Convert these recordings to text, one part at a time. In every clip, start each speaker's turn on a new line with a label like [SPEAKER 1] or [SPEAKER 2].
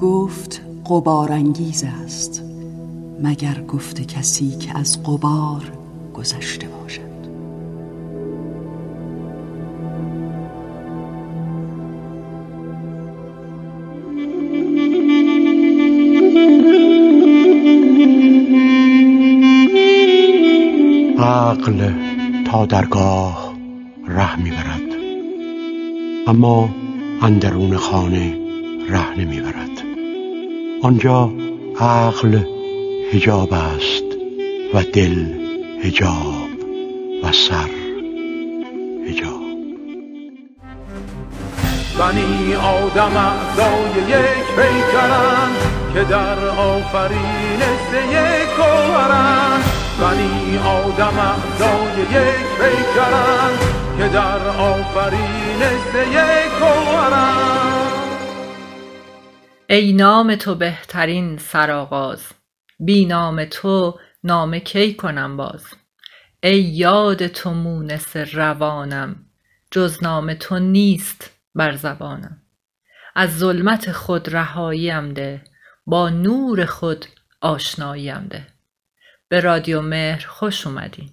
[SPEAKER 1] گفت قبارانگیز است مگر گفت کسی که از قبار گذشته باشد.
[SPEAKER 2] عقل تا درگاه ره می‌برد اما اندرون خانه ره نمی‌برد. آنجا عقل هجاب است و دل هجاب و سر هجاب
[SPEAKER 3] بنی آدم اعضای یک پیکرند که در آفرینش یک گوهرند بنی آدم اعضای یک پیکرند که در آفرینش یک گوهرند
[SPEAKER 4] ای نام تو بهترین سرآغاز بی نام تو نامه کی کنم باز؟ ای یاد تو مونس روانم جز نام تو نیست بر زبانم. از ظلمت خود رهاییم ده با نور خود آشناییم ده. به رادیو مهر خوش اومدین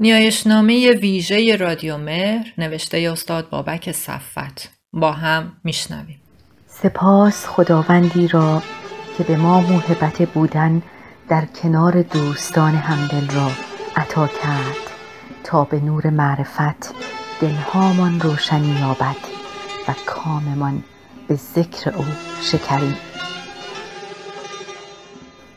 [SPEAKER 4] نیایشنامه ویژه رادیو مهر نوشته استاد بابک صفت با هم میشنویم.
[SPEAKER 5] سپاس خداوندی را که به ما موهبت بودن در کنار دوستان همدل را عطا کرد. تا به نور معرفت دلهامان روشنی یابد و کاممان به ذکر او شکری.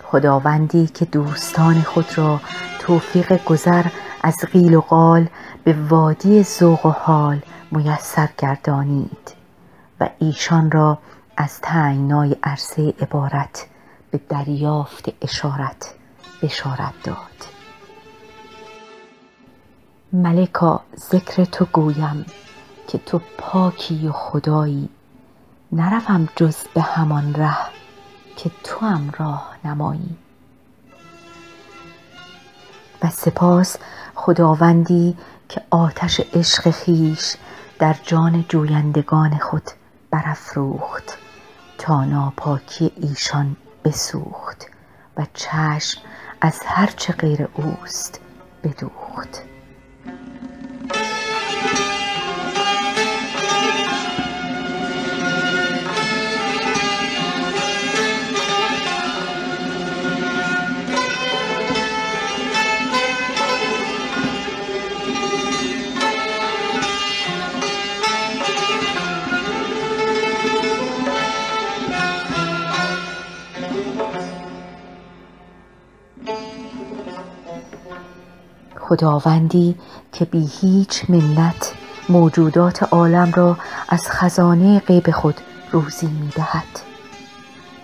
[SPEAKER 5] خداوندی که دوستان خود را توفیق گذر از قیل و قال به وادی ذوق و حال میسر گردانید و ایشان را از تنگنای عرصه عبارت به دریافت اشارت بشارت داد. ملکا ذکر تو گویم که تو پاکی و خدایی نروم جز به همان ره که توام راهنمایی و سپاس خداوندی که آتش عشق خویش در جان جویندگان خود برافروخت. تا ناپاکی ایشان بسوخت و چشم از هر چه غیر اوست بدوخت. خداوندی که بی هیچ منت موجودات عالم را از خزانه غیب خود روزی می دهد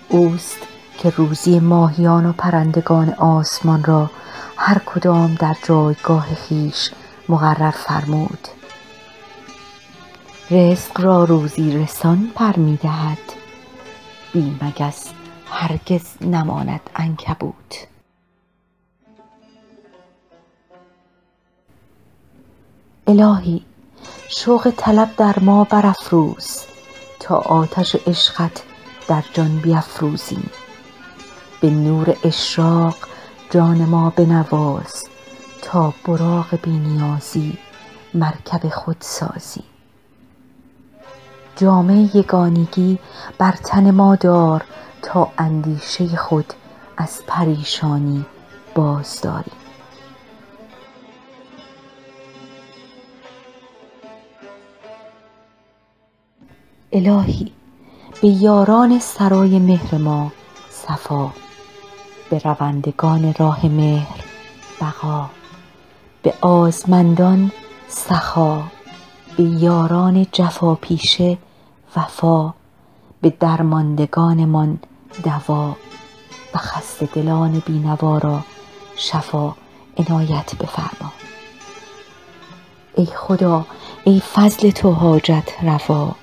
[SPEAKER 5] اوست که روزی ماهیان و پرندگان آسمان را هر کدام در جایگاه خویش مقرر فرمود. رزق را روزی رسان پر می دهد بی مگس هرگز نماند عنکبوت. الهی شوق طلب در ما برافروز تا آتش عشقت در جان بیفروزیم به نور اشراق جان ما بنواز تا براق بی نیازی مرکب خود سازیم جامه یگانگی بر تن ما دار تا اندیشه خود از پریشانی باز داریم. الهی به یاران سرای مهر ما صفا به روندگان راه مهر بقا به آزمندان سخا به یاران جفاپیشه وفا به درماندگانمان دوا. و خسته دلان بینوا را شفا عنایت بفرما. ای خدا ای فضل تو حاجت روا.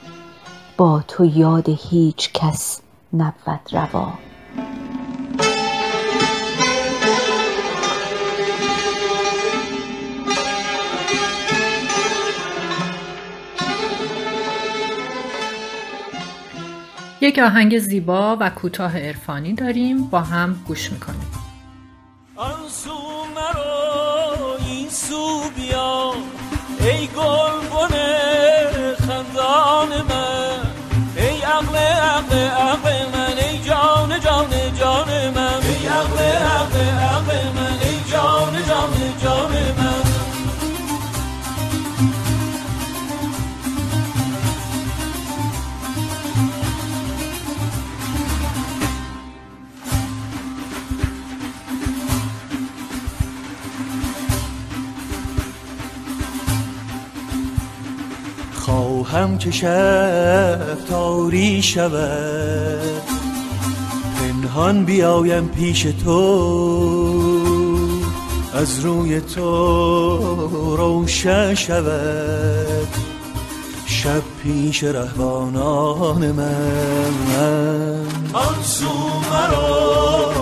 [SPEAKER 5] با تو یاد هیچ کس نبود روا.
[SPEAKER 4] یک آهنگ زیبا و کوتاه عرفانی داریم با هم گوش می‌کنیم.
[SPEAKER 6] آن سو مرا این سو بیا ای گلبن خندان من. عقل عقل عقل من ای جان جان جان من. ای عقل عقل عقل من ای جان جان جان من. که شب تاری شود. پنهان بیایم پیش تو از روی تو روشن شود. شب پیش رهبانان من. آن سو مرا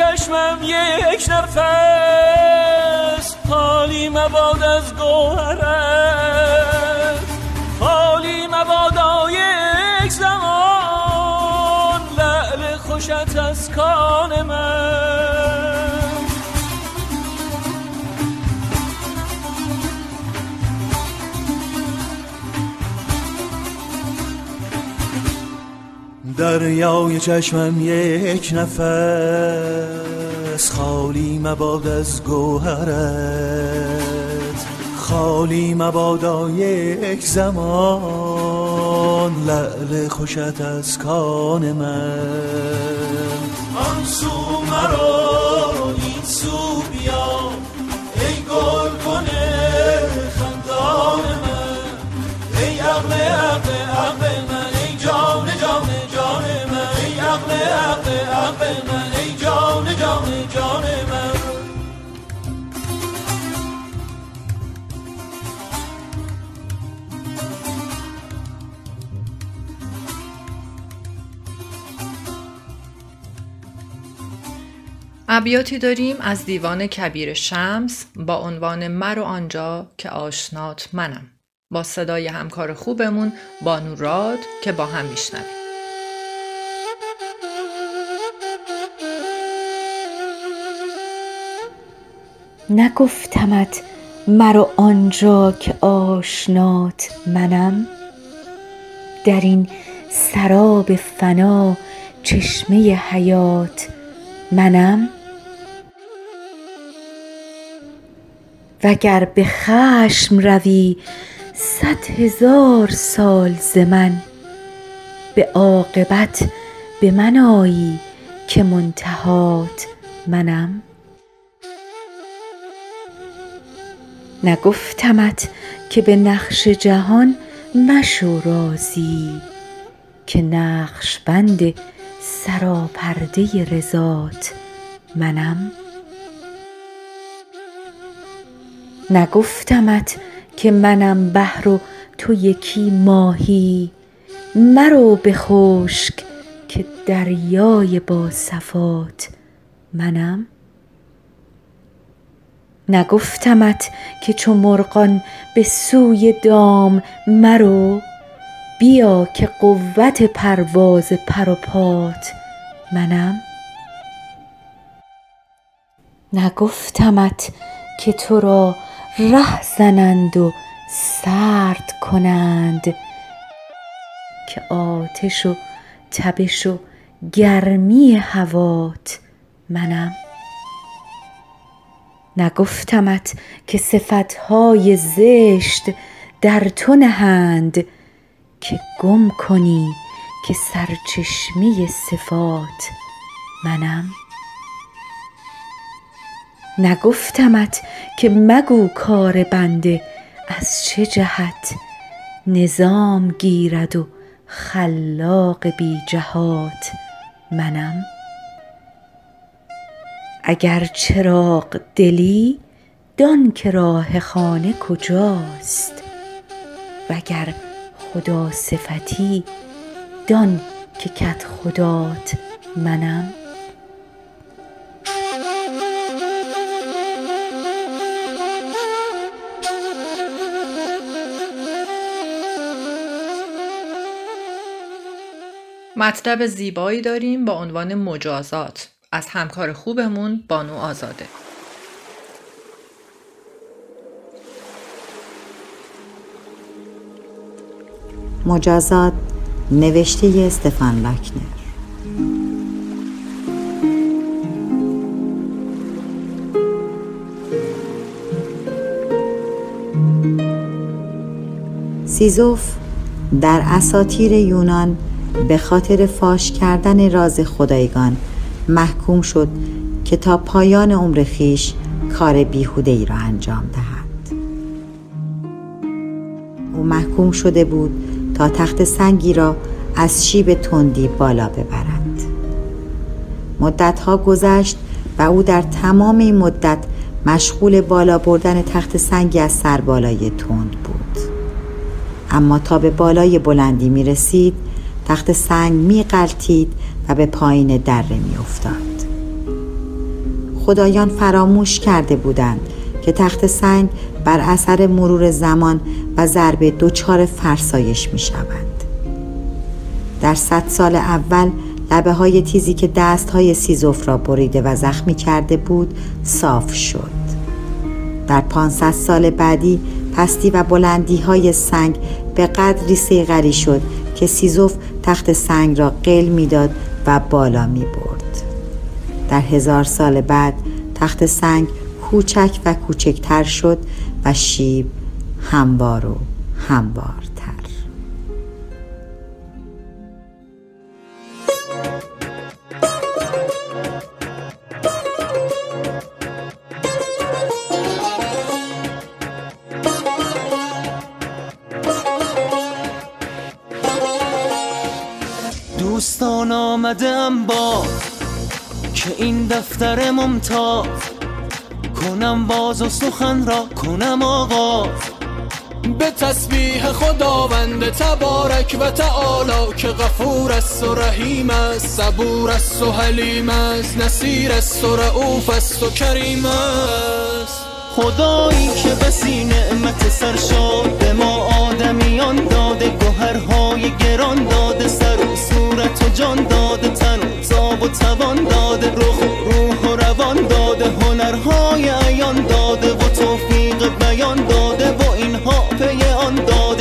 [SPEAKER 6] چشمم یک نفس حالی مباد از گوهرت دریای چشمم یک نفس خالی مباد از گوهرت. خالی مبادا یک زمان لعل خوشت از کان من. آن سو مرا این سو بیا ای گل خندان من. ای عقل عقل عقل. عقل عقل من. ای جان جان جان من.
[SPEAKER 4] ابیاتی داریم از دیوان کبیر شمس با عنوان مر و آنجا که آشنات منم با صدای همکار خوبمون بانو راد که با هم میشنویم.
[SPEAKER 5] نگفتمت مرا آنجا که آشنات منم؟ در این سراب فنا چشمه حیات منم؟ وگر به خشم روی صد هزار سال ز من به عاقبت به من آیی که منتهات منم؟ نگفتمت که به نقش جهان مشو راضی که نقش بند سراپرده رضات منم. نگفتمت که منم بحر و تو یکی ماهی مرو به خشک که دریای با صفات منم. نگفتمت که چو مرغان به سوی دام مرو بیا که قوت پرواز پر و پات منم. نگفتمت که تو را ره زنند و سرد کنند که آتش و تبش و گرمی هوات منم. نگفتمت که صفتهای زشت در تو نهند که گم کنی که سرچشمه صفات منم. نگفتمت که مگو کار بنده از چه جهت نظام گیرد و خلاق بی جهات منم. اگر چراغ دلی دان که راه خانه کجاست؟ وگر خدا صفتی دان که کدخدات منم؟
[SPEAKER 4] مطلب زیبایی داریم با عنوان مجازات. از همکار خوبمون بانو آزاده.
[SPEAKER 7] مجازات نوشته استفان لاکنر سیزوف در اساطیر یونان به خاطر فاش کردن راز خدایگان محکوم شد که تا پایان عمر خیش کار بیهوده ای را انجام دهد. او محکوم شده بود تا تخت سنگی را از شیب تندی بالا ببرد. مدتها گذشت و او در تمام این مدت مشغول بالا بردن تخت سنگی از سربالای تند بود. اما تا به بالای بلندی می رسید تخت سنگ می قلتید به پایین دره می افتاد. خدایان فراموش کرده بودند که تخت سنگ بر اثر مرور زمان و ضربه دچار فرسایش می شوند. در صد سال اول لبه های تیزی که دست های سیزوف را بریده و زخمی کرده بود صاف شد. در پانصد سال بعدی پستی و بلندی های سنگ به قدری سیغری شد که سیزوف تخت سنگ را قل می‌داد و بالا می برد. در هزار سال بعد تخت سنگ کوچک و کوچکتر شد و شیب هموار و هموارتر
[SPEAKER 8] دفتر ممتاز. کنم باز و سخن را کنم آغاز. به تسبیح خداوند تبارک و تعالی که غفور است و رحیم است صبور است و حلیم است نصیر است و رعوف است و کریم است. خدایی که بسی نعمت سرشاد به ما آدمیان داده گوهرهای گران داده سر و صورت و جان داده تن و تاب و توان داده روح و روح و روان داده هنرهای عیان داده و توفیق بیان داده و اینها پی آن داده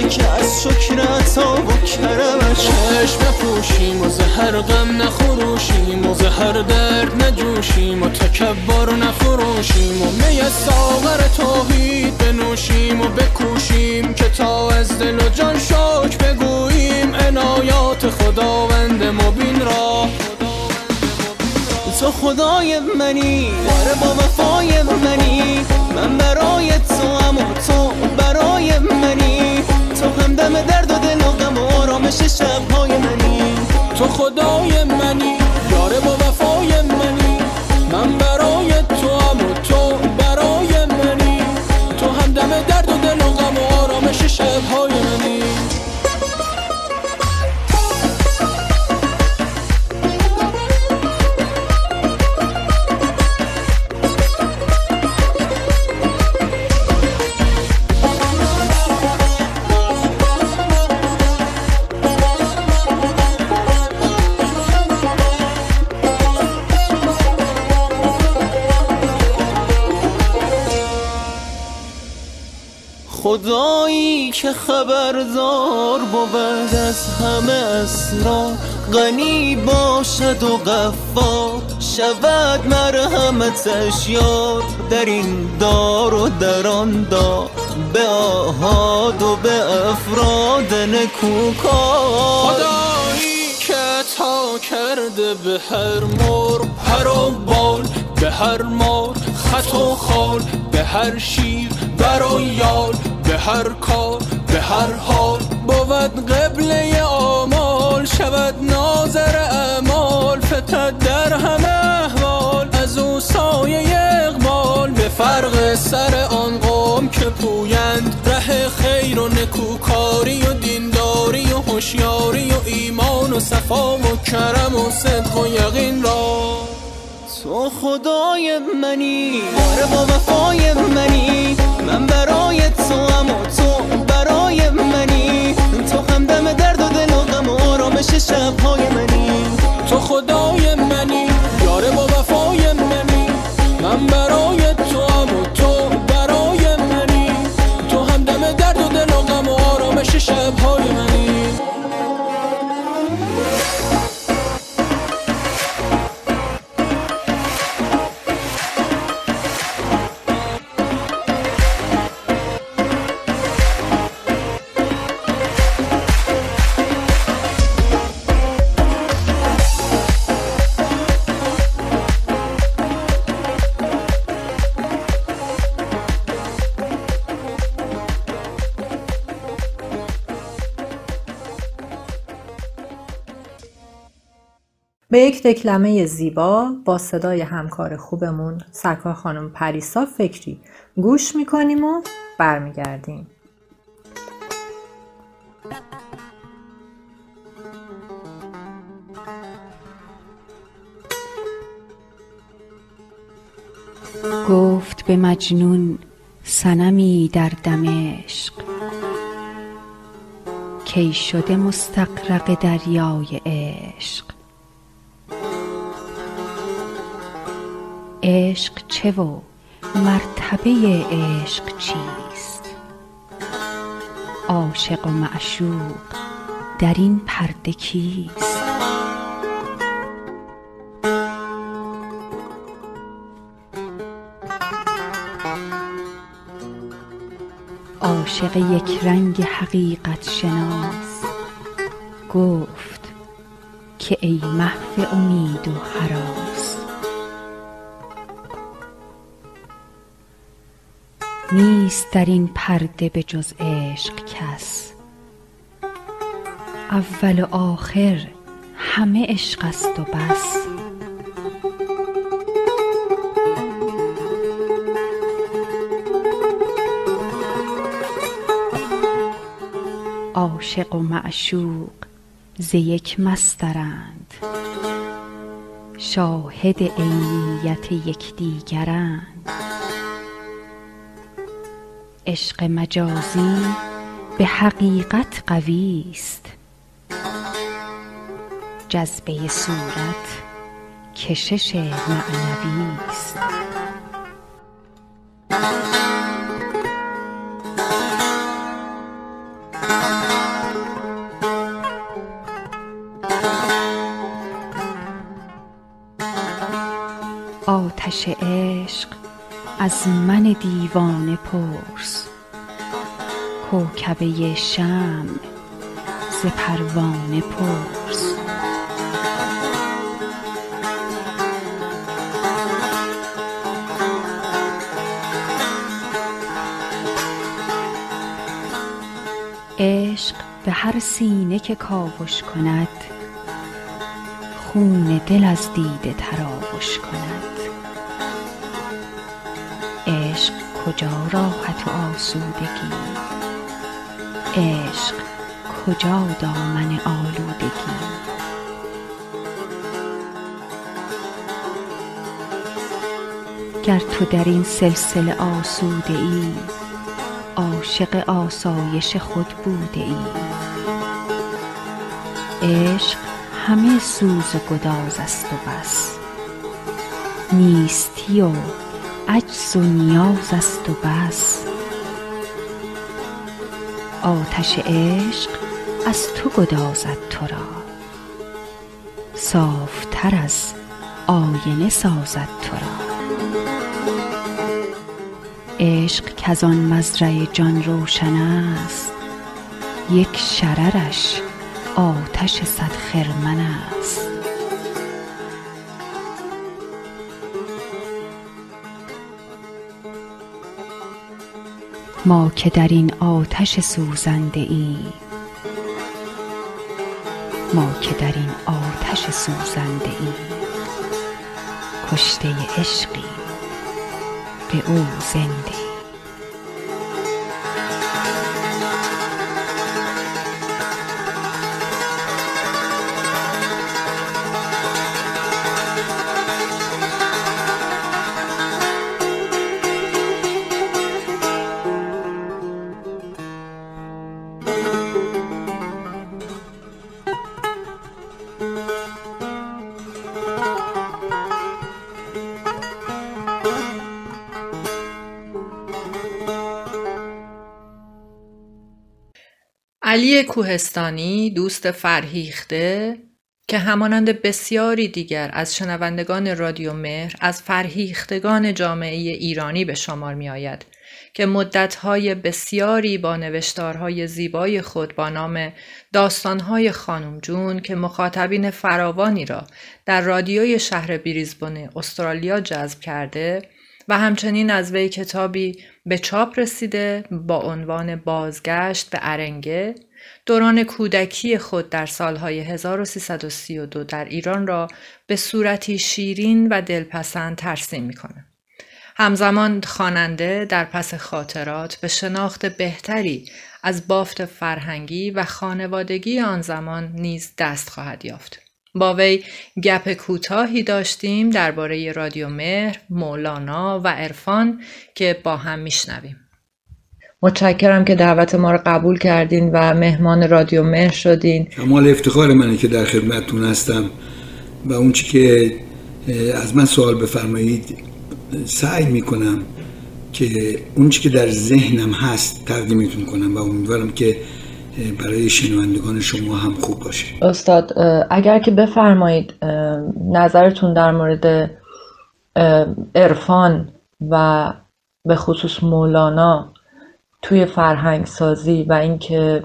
[SPEAKER 8] که از شکر عطا و کرمش چشم نپوشیم و زهر غم نخروشیم و زهر درد نجوشیم و تکبر نفروشیم و می ساغر توحید بنوشیم و بکوشیم که تا از دل و جان شاک بگوییم عنایات خداوند مبین را. تو خدای منی آره با وفای منی من برای تو هم و تو برای منی. تو همدم درد و دل و غم و آرامش شبهای منی. تو خدای منی یاره با وفای منی. من برای خدایی که خبردار بود از همه اسرار
[SPEAKER 6] غنی باشد و غفار شود مرحمتش یار. در این دار و در آن دار به آهاد و به افراد نکوکار. خدایی که تا کرده به هر مر هر و بال به هر مار خط و خال به هر شیر بر یال. به هر کار به هر حال بود قبله آمال شود ناظر اعمال فتد در همه احوال از او سایه اقبال به فرق سر آن قوم که پویند ره خیر و نکوکاری و دینداری و هوشیاری و ایمان و صفا و کرم و صدق و یقین را. تو خدای منی. باره با وفای منی. من برای تو اما تو برای منی. تو همدم درد و دل و غم و آرامش شبهای منی. تو خدای منی. یاره با وفای منی. من برای تو اما تو برای منی. تو همدم درد و دل و غم و آرامش شبهای منی.
[SPEAKER 4] به یک دکلمه زیبا با صدای همکار خوبمون سرکار خانم پریسا فکری گوش می‌کنیم و برمیگردیم.
[SPEAKER 1] گفت به مجنون سنمی در دمشق کی شده مستغرق دریای عشق. عشق چه و مرتبه عشق چیست؟ عاشق و معشوق در این پرده کیست؟ عاشق یک رنگ حقیقت شناس گفت که ای محو امید و هراس نیست در این پرده به جز عشق کس. اول و آخر همه عشق است و بس. عاشق و معشوق ز یک مصدرند شاهد عینیت یکدیگرند. عشق مجازی به حقیقت قوی است. جذبه صورت کشش معنوی است. آتش عشق از من دیوانه پرس. کوکبه شمع ز پروانه پرس. عشق به هر سینه که کاوش کند خون دل از دیده تراوش کند. عشق کجا راحت و آسودگی؟ عشق کجا دامن آلودگی؟ گر تو در این سلسله آسوده ای عاشق آسایش خود بوده ای. عشق همه سوز و گداز است و بس. نیستی و عجز و نیاز است و بس. آتش عشق از تو گدازد تو را. صافتر از آینه سازد تو را. عشق کزان مزرع جان روشن است. یک شررش آتش صد خرمن است. ما که در این آتش سوزنده ایم. ما که در این آتش سوزنده ایم. کشته عشقیم به او زنده
[SPEAKER 4] علی کوهستانی دوست فرهیخته که همانند بسیاری دیگر از شنوندگان رادیو مهر از فرهیختگان جامعه ایرانی به شمار می آید که مدتهای بسیاری با نوشتارهای زیبای خود با نام داستانهای خانم جون که مخاطبین فراوانی را در رادیوی شهر بریزبن استرالیا جذب کرده و همچنین از وی کتابی به چاپ رسیده با عنوان بازگشت به ارنگه. دوران کودکی خود در سالهای 1332 در ایران را به صورتی شیرین و دلپسند ترسیم می‌کنه. همزمان خواننده در پس خاطرات به شناخت بهتری از بافت فرهنگی و خانوادگی آن زمان نیز دست خواهد یافت. با وی گپ کوتاهی داشتیم درباره رادیو مهر، مولانا و عرفان که با هم میشنویم. متشکرم که دعوت ما رو قبول کردین و مهمان رادیو مهر شدین.
[SPEAKER 9] کمال افتخار منه که در خدمتتون هستم و اون چی که از من سوال بفرمایید سعی می‌کنم که اون چی که در ذهنم هست تقدیمتون کنم و امیدوارم که برای شنوندگان شما هم خوب باشه.
[SPEAKER 4] استاد اگر که بفرمایید نظرتون در مورد عرفان و به خصوص مولانا توی فرهنگ سازی و اینکه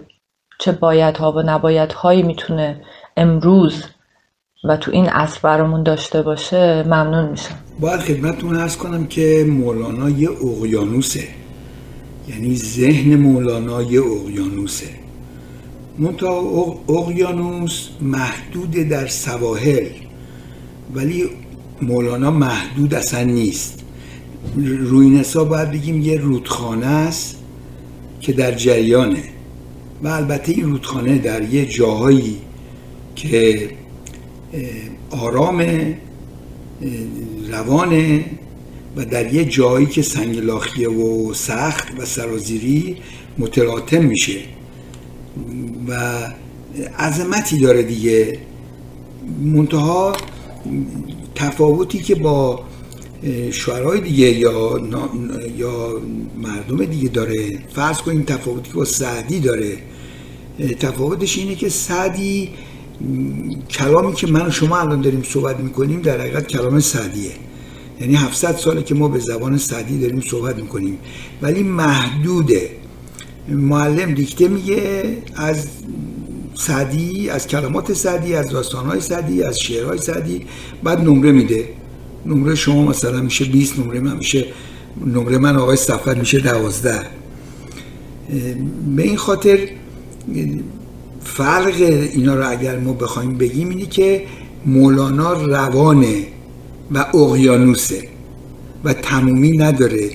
[SPEAKER 4] چه بایدها و نبایدهایی می‌تونه امروز و تو این عصر برامون داشته باشه ممنون میشم.
[SPEAKER 9] باید خدمتتون ارز کنم که مولانا یه اقیانوسه. یعنی ذهن مولانا یه اقیانوسه. منتها اقیانوس محدود در سواحل ولی مولانا محدود اصلا نیست. روی نسا باید بگیم یه رودخانه است. که در جریانه و البته این رودخانه در یه جاهایی که آرام روانه و در یه جایی که سنگلاخیه و سخت و سرازیری متلاطم میشه. و عظمتی داره دیگه. منتها تفاوتی که با شعرهای دیگه یا یا مردم دیگه داره. فرض کنیم تفاوتی که با سعدی داره. تفاوتش اینه که سعدی کلامی که من و شما الان داریم صحبت می‌کنیم در حقیقت کلام سعدیه. یعنی 700 ساله که ما به زبان سعدی داریم صحبت می‌کنیم. ولی محدوده. معلم دیکته میگه از سعدی از کلمات سعدی از داستانهای سعدی از شعرهای سعدی بعد نمره میده. نمره شما مثلا میشه 20 نمره من میشه نمره من آقای سفر میشه 12 به این خاطر فرق اینا رو اگر ما بخوایم بگیم اینی که مولانا روانه و اقیانوسه و تمومی نداره.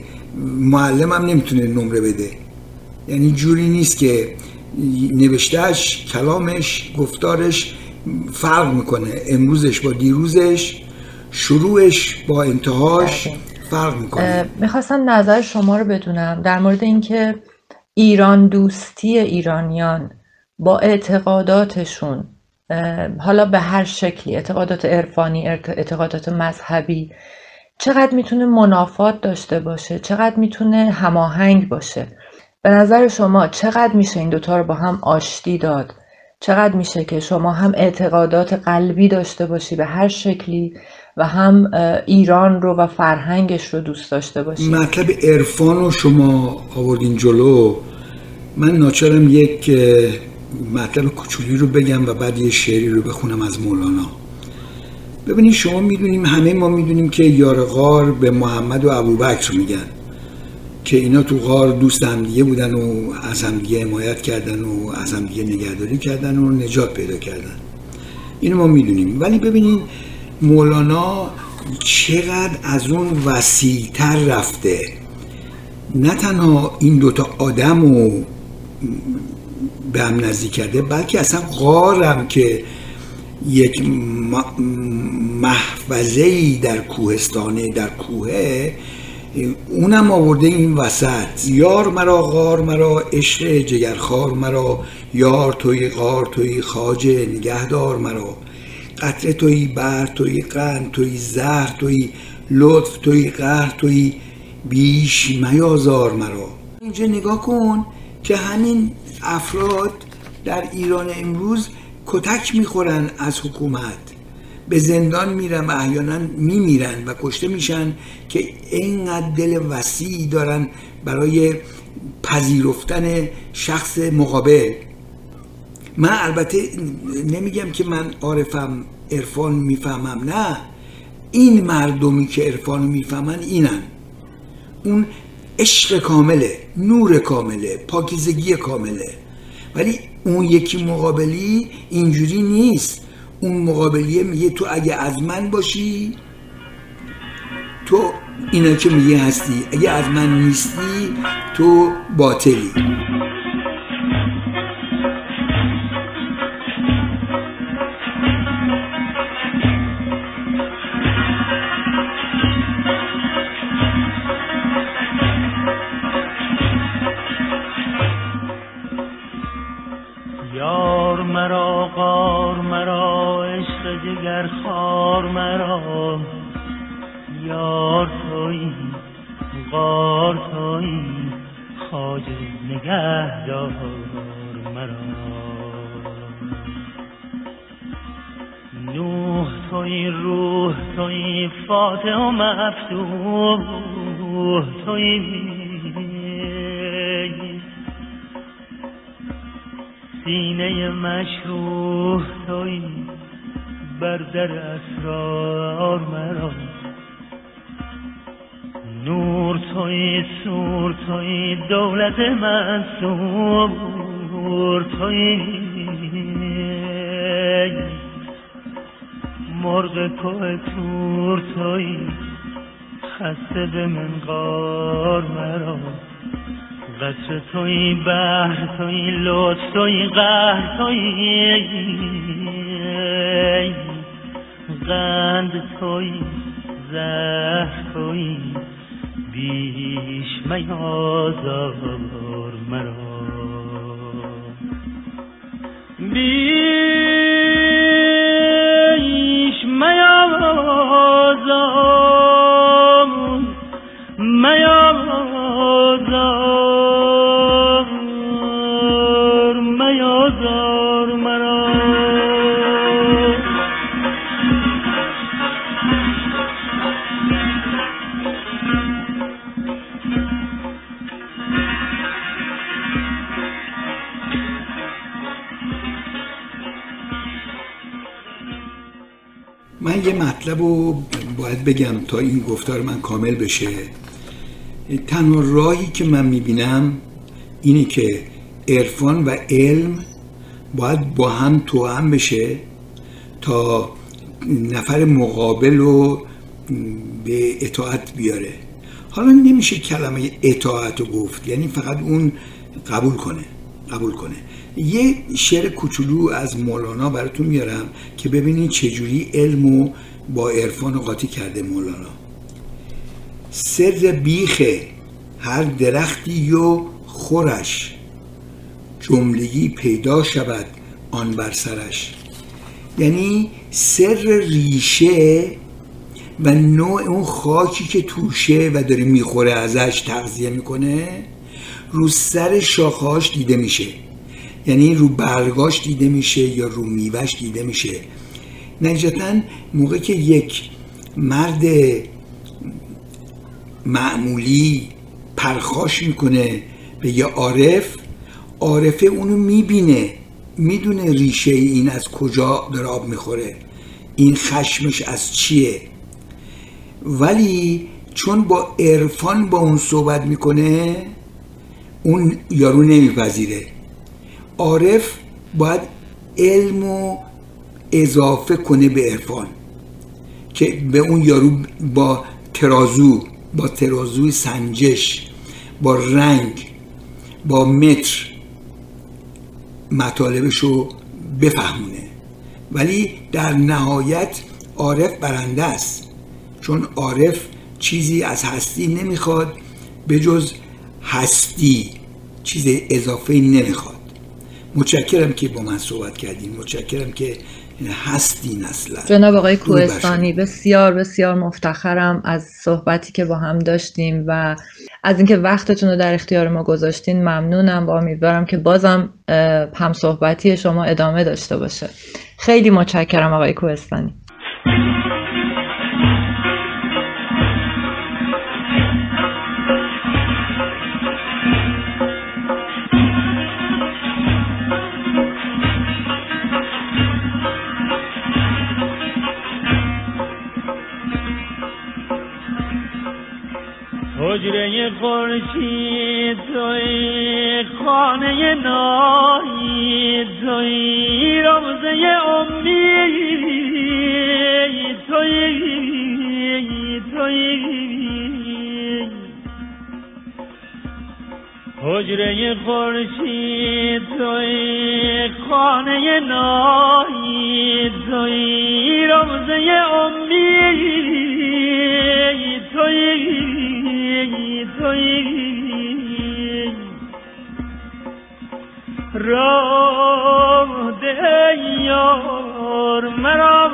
[SPEAKER 9] معلم هم نمی‌تونه نمره بده. یعنی جوری نیست که نوشتهش کلامش گفتارش فرق می‌کنه. امروزش با دیروزش شروعش با انتهاش فرق می‌کنه.
[SPEAKER 4] می‌خواستم نظر شما رو بدونم در مورد اینکه ایران دوستی ایرانیان با اعتقاداتشون حالا به هر شکلی اعتقادات عرفانی اعتقادات مذهبی چقدر می‌تونه منافات داشته باشه چقدر می‌تونه هماهنگ باشه. به نظر شما چقدر میشه این دوتا رو با هم آشتی داد؟ چقدر میشه که شما هم اعتقادات قلبی داشته باشی به هر شکلی؟ و هم ایران رو و فرهنگش رو دوست داشته باشی
[SPEAKER 9] مطلب عرفان رو شما آوردین جلو. من ناچارم یک مطلب کوچولی رو بگم و بعد یه شعری رو بخونم از مولانا. ببینید شما می‌دونیم همه ما می‌دونیم که یار غار به محمد و ابوبکر میگن. که اینا تو غار دوست همدیگه بودن و از همدیگه حمایت کردن و از همدیگه نگهداری کردن و نجات پیدا کردن. اینو ما می‌دونیم. ولی ببینید مولانا چقدر از اون وسیعتر رفته. نه تنها این دوتا آدم رو به هم نزدیک کرده بلکه اصلا غارم که یک محفظه در کوهستانه در کوه اونم آورده این وسط. یار مرا غار مرا عشق جگرخار مرا یار توی غار توی خاجه نگهدار مرا. قطره توی بر توی قند توی زهر توی لطف توی قهر توی بیش میازار مرا. اینجا نگاه کن که همین افراد در ایران امروز کتک می‌خورن از حکومت. به زندان میرن و احیانا میمیرن و کشته میشن که اینقدر دل وسیعی دارن برای پذیرفتن شخص مقابل. من البته نمیگم که من عارفم عرفان می‌فهمم نه. این مردمی که عرفان می‌فهمن اینن. اون عشق کامله نور کامله پاکیزگی کامله. ولی اون یکی مقابلی اینجوری نیست. اون مقابلیه میگه تو اگه از من باشی تو اینا که میگه هستی. اگه از من نیستی تو باطلی.
[SPEAKER 10] مفتوح توی سینه مشروح توی بر در اسرار مرا. نور توی سور توی دولت منصور توی مرغ کوه تور توی خسته به منقار مرا. قصر توی بحر توی لطف توی قهر توی قند توی زهر توی. بیش میازار مرا. بیش میازار
[SPEAKER 9] من یه مطلب رو باید بگم تا این گفتار من کامل بشه. تنها راهی که من می‌بینم اینه که عرفان و علم باید با هم تو هم بشه تا نفر مقابل رو به اطاعت بیاره. حالا نمیشه کلمه اطاعت رو گفت یعنی فقط اون قبول کنه قبول کنه. یه شعر کوچولو از مولانا براتون میارم که ببینید چجوری علم و با عرفان قاطی کرده مولانا. سر بیخ هر درختی و خورش جملگی پیدا شود آن بر سرش. یعنی سر ریشه و نوع اون خاکی که توشه و داره می‌خوره ازش تغذیه می‌کنه رو سر شاخهاش دیده میشه. یعنی رو برگاش دیده میشه یا رو میوش دیده میشه. نتیجتا موقع که یک مرد معمولی پرخاش می‌کنه به یه عارف عارفه اونو می‌بینه می‌دونه ریشه این از کجا داره آب می‌خوره. این خشمش از چیه؟ ولی چون با عرفان با اون صحبت می‌کنه اون یارو نمیپذیره. عارف باید علم و اضافه کنه به عرفان که به اون یارو با ترازو با ترازوی سنجش با رنگ با متر مطالبش رو بفهمونه. ولی در نهایت عارف برنده است. چون عارف چیزی از هستی نمی‌خواد به جز هستی چیز اضافه نمی‌خواد. متشکرم که با من صحبت کردیم متشکرم که هستین اصلا.
[SPEAKER 4] جناب آقای کوهستانی بسیار بسیار مفتخرم از صحبتی که با هم داشتیم و از اینکه وقتتون رو در اختیار ما گذاشتین ممنونم با امیدوارم که بازم هم صحبتی شما ادامه داشته باشه. خیلی متشکرم آقای کوهستانی.
[SPEAKER 10] حجره خورشید توی خانه نایی توی روزه امید توی توی. حجره خورشید توی خانه نایی توی روزه امید توی. راه ده یار مرا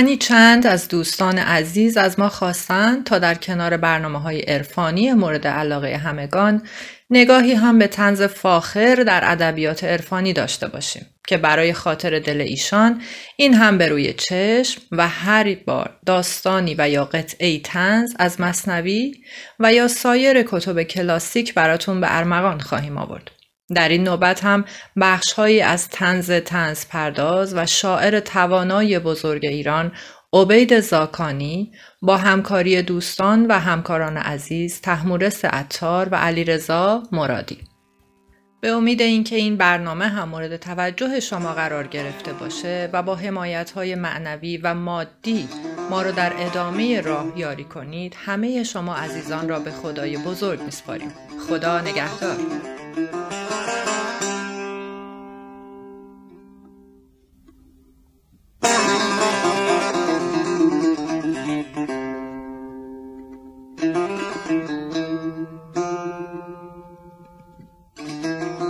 [SPEAKER 4] تنی چند از دوستان عزیز از ما خواستند تا در کنار برنامه های عرفانی مورد علاقه همگان نگاهی هم به تنز فاخر در ادبیات عرفانی داشته باشیم که برای خاطر دل ایشان این هم به روی چشم و هر بار داستانی و یا قطعه تنز از مصنوی و یا سایر کتب کلاسیک براتون به ارمغان خواهیم آورد. در این نوبت هم بخشهایی از تنز تنز پرداز و شاعر توانای بزرگ ایران عبید زاکانی با همکاری دوستان و همکاران عزیز تحمورس عطار و علیرضا مرادی. به امید اینکه این برنامه هم مورد توجه شما قرار گرفته باشه و با حمایت های معنوی و مادی ما رو در ادامه راه یاری کنید همه شما عزیزان را به خدای بزرگ میسپاریم. خدا نگهدار.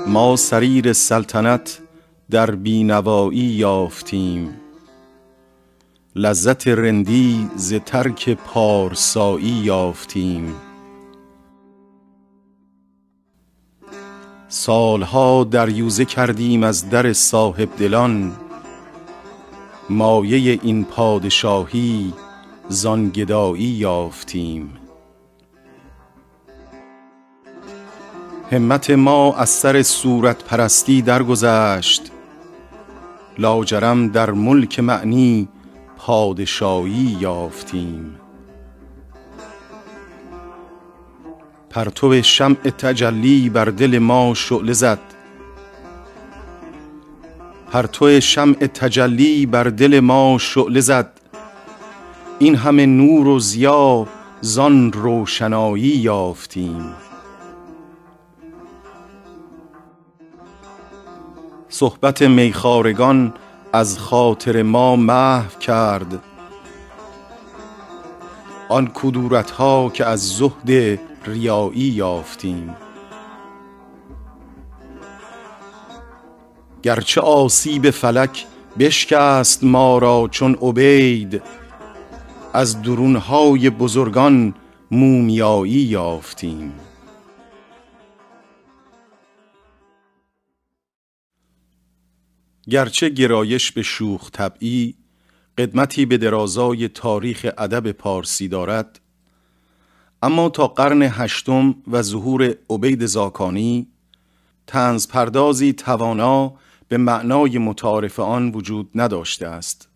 [SPEAKER 11] ما سریر سلطنت در بینوایی یافتیم. لذت رندی ز ترک پارسایی یافتیم. سالها دریوزه کردیم از در صاحب دلان مایه این پادشاهی زان گدایی یافتیم. همت ما از سر صورت پرستی درگذشت. لاجرم در ملک معنی پادشاهی یافتیم. پرتو شمع تجلی بر دل ما شعله زد. پرتو شمع تجلی بر دل ما شعله زد. این همه نور و ضیا زان روشنایی یافتیم. صحبت میخارگان از خاطر ما محو کرد. آن کدورت ها که از زهد ریایی یافتیم. گرچه آسیب فلک بشکست ما را چون عبید از درونهای بزرگان مومیایی یافتیم. گرچه گرایش به شوخ طبعی قدمتی به درازای تاریخ ادب پارسی دارد اما تا قرن هشتم و ظهور عبید زاکانی تنز پردازی توانا به معنای متعارف آن وجود نداشته است.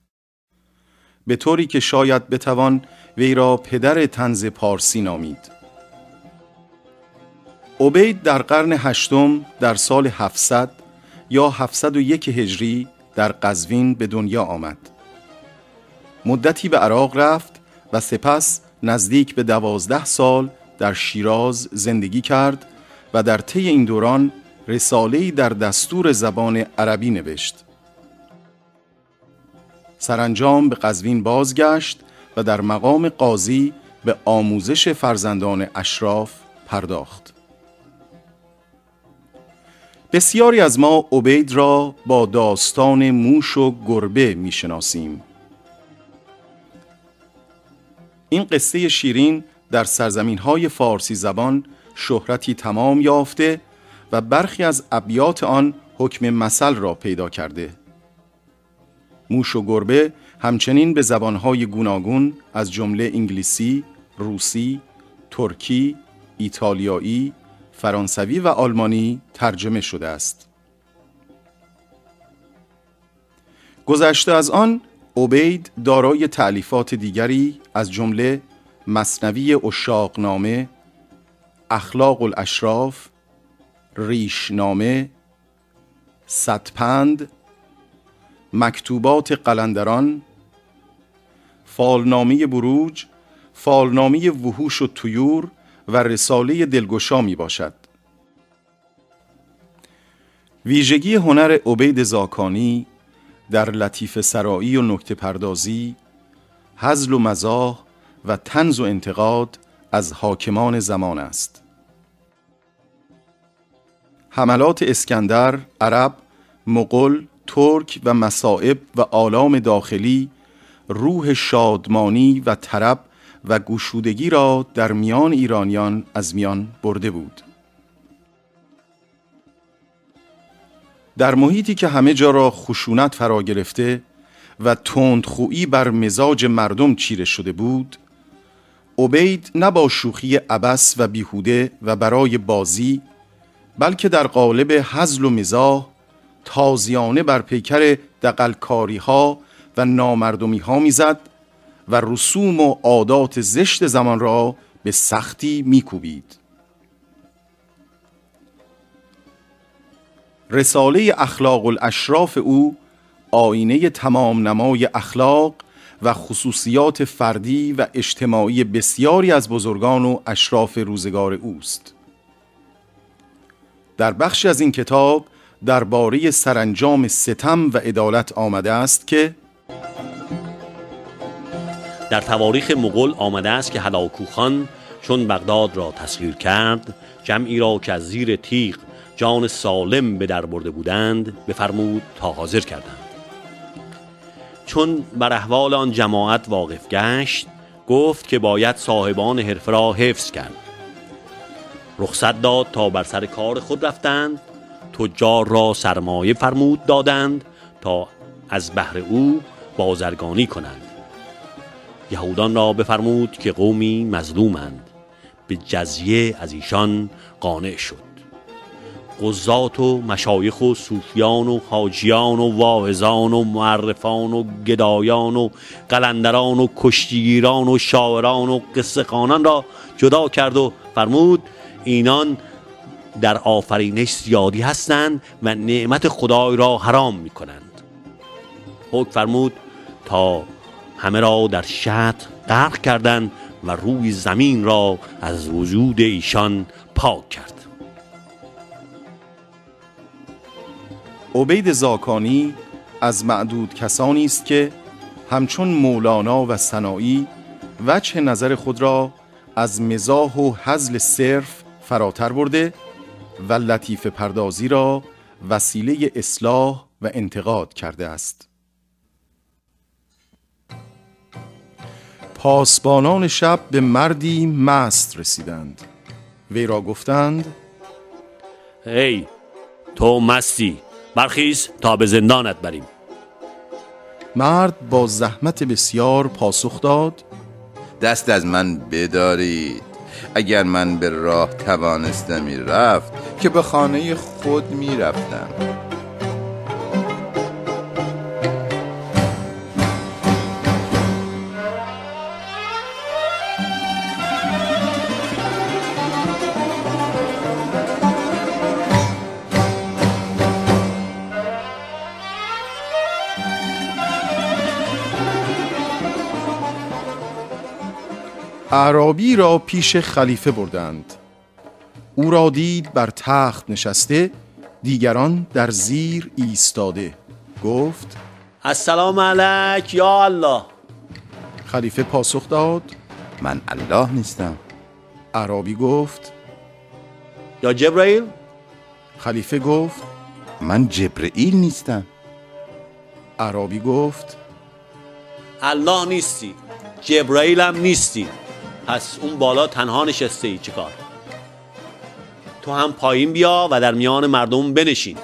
[SPEAKER 11] به طوری که شاید بتوان وی را پدر تنز پارسی نامید. عبید در قرن هشتم در سال 700 یا 701 هجری در قزوین به دنیا آمد. مدتی به عراق رفت و سپس نزدیک به دوازده سال در شیراز زندگی کرد و در طی این دوران رساله‌ای در دستور زبان عربی نوشت. سرانجام به قزوین بازگشت و در مقام قاضی به آموزش فرزندان اشراف پرداخت. بسیاری از ما عبید را با داستان موش و گربه می‌شناسیم. این قصه شیرین در سرزمین های فارسی زبان شهرتی تمام یافته و برخی از ابیات آن حکم مثل را پیدا کرده موش و گربه همچنین به زبانهای گوناگون از جمله انگلیسی، روسی، ترکی، ایتالیایی، فرانسوی و آلمانی ترجمه شده است. گذشته از آن عبید دارای تعلیفات دیگری از جمله مصنوی اشاقنامه، اخلاق الاشراف، ریشنامه، ستپند، مکتوبات قلندران، فالنامه بروج، فالنامه وحوش و تویور و رساله دلگشا می باشد. ویژگی هنر عبید زاکانی در لطیف سرایی و نکته پردازی، حزل و مزاح و تنز و انتقاد از حاکمان زمان است. حملات اسکندر، عرب، مغل، ترک و مصائب و آلام داخلی روح شادمانی و طرب و گشودگی را در میان ایرانیان از میان برده بود در محیطی که همه جا را خشونت فرا گرفته و تندخویی بر مزاج مردم چیره شده بود عبید نه با شوخی ابس و بیهوده و برای بازی بلکه در قالب حزل و مزاح تازیانه بر پیکر دقلکاری ها و نامردمی ها می‌زد و رسوم و عادات زشت زمان را به سختی میکوبید. رساله اخلاق الاشراف او آینه تمام نمای اخلاق و خصوصیات فردی و اجتماعی بسیاری از بزرگان و اشراف روزگار اوست. در بخشی از این کتاب درباره سرانجام ستم و عدالت آمده است که
[SPEAKER 12] در تواریخ مغول آمده است که هلاکوخان چون بغداد را تسخیر کرد جمعی را که از زیر تیغ جان سالم به در برده بودند بفرمود تا حاضر کردند. چون بر احوال آن جماعت واقف گشت گفت که باید صاحبان حرفه را حفظ کرد. رخصت داد تا بر سر کار خود رفتند تجار را سرمایه فرمود دادند تا از بهر او بازرگانی کنند. یهودان را بفرمود که قومی مظلومند به جزیه از ایشان قانع شد. قضات و مشایخ و صوفیان و حاجیان و واعظان و معرفان و گدایان و قلندران و کشتیگیران و شاعران و قصه را جدا کرد و فرمود اینان در آفرینش زیادی هستند و نعمت خدای را حرام می کنند حکم فرمود تا همه را در شط غرق کردند و روی زمین را از وجود ایشان پاک کرد
[SPEAKER 11] عبید زاکانی از معدود کسانی است که همچون مولانا و سنایی وجه نظر خود را از مزاح و حزل صرف فراتر برده و لطیف پردازی را وسیله اصلاح و انتقاد کرده است. پاسبانان شب به مردی مست رسیدند. وی را گفتند
[SPEAKER 12] هی تو مستی. برخیز تا به زندانت بریم.
[SPEAKER 11] مرد با زحمت بسیار پاسخ داد.
[SPEAKER 13] دست از من بدارید. اگر من به راه توانستمی رفت که به خانه خود می‌رفتم.
[SPEAKER 11] اعرابی را پیش خلیفه بردند. او را دید بر تخت نشسته دیگران در زیر ایستاده. گفت
[SPEAKER 12] السلام علیک یا الله.
[SPEAKER 11] خلیفه پاسخ داد
[SPEAKER 13] من الله نیستم.
[SPEAKER 11] اعرابی گفت
[SPEAKER 12] یا جبرائیل
[SPEAKER 11] خلیفه گفت
[SPEAKER 13] من جبرئیل نیستم.
[SPEAKER 11] اعرابی گفت
[SPEAKER 12] الله نیستی جبرائیل هم نیستی. پس اون بالا تنها نشسته ای چیکار؟ تو هم پایین بیا و در میان مردم بنشین.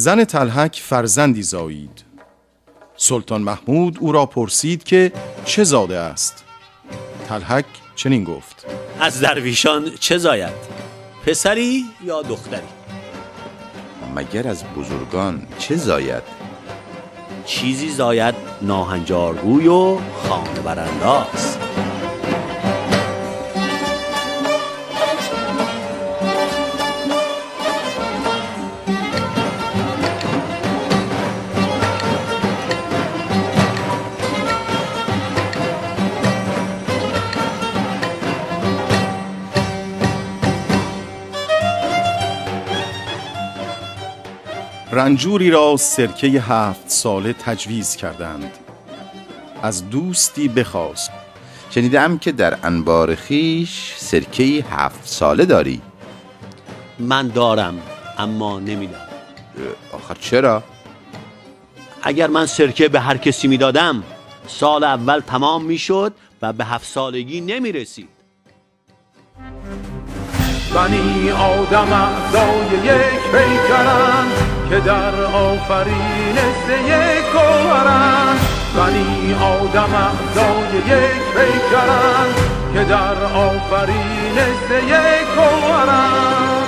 [SPEAKER 11] زن تلحک فرزندی زایید. سلطان محمود او را پرسید که چه زاده است. تلحک چنین گفت.
[SPEAKER 12] از درویشان چه زاید؟ پسری یا دختری؟
[SPEAKER 13] مگر از بزرگان چه زاید؟
[SPEAKER 12] چیزی زاید ناهنجارگوی و خانه برانداز
[SPEAKER 11] رنجوری را سرکه هفت ساله تجویز کردند. از دوستی بخواست.
[SPEAKER 13] شنیدم که در انبار خیش سرکه هفت ساله داری.
[SPEAKER 12] من دارم اما نمیدم
[SPEAKER 13] آخر چرا؟
[SPEAKER 12] اگر من سرکه به هر کسی می‌دادم سال اول تمام می‌شد و به هفت سالگی نمی رسید
[SPEAKER 3] بنی آدم اعضای یک پیکرن که در آفرینش یک گوهرن بنی آدم اعضای یک پیکرن که در آفرینش یک گوهرن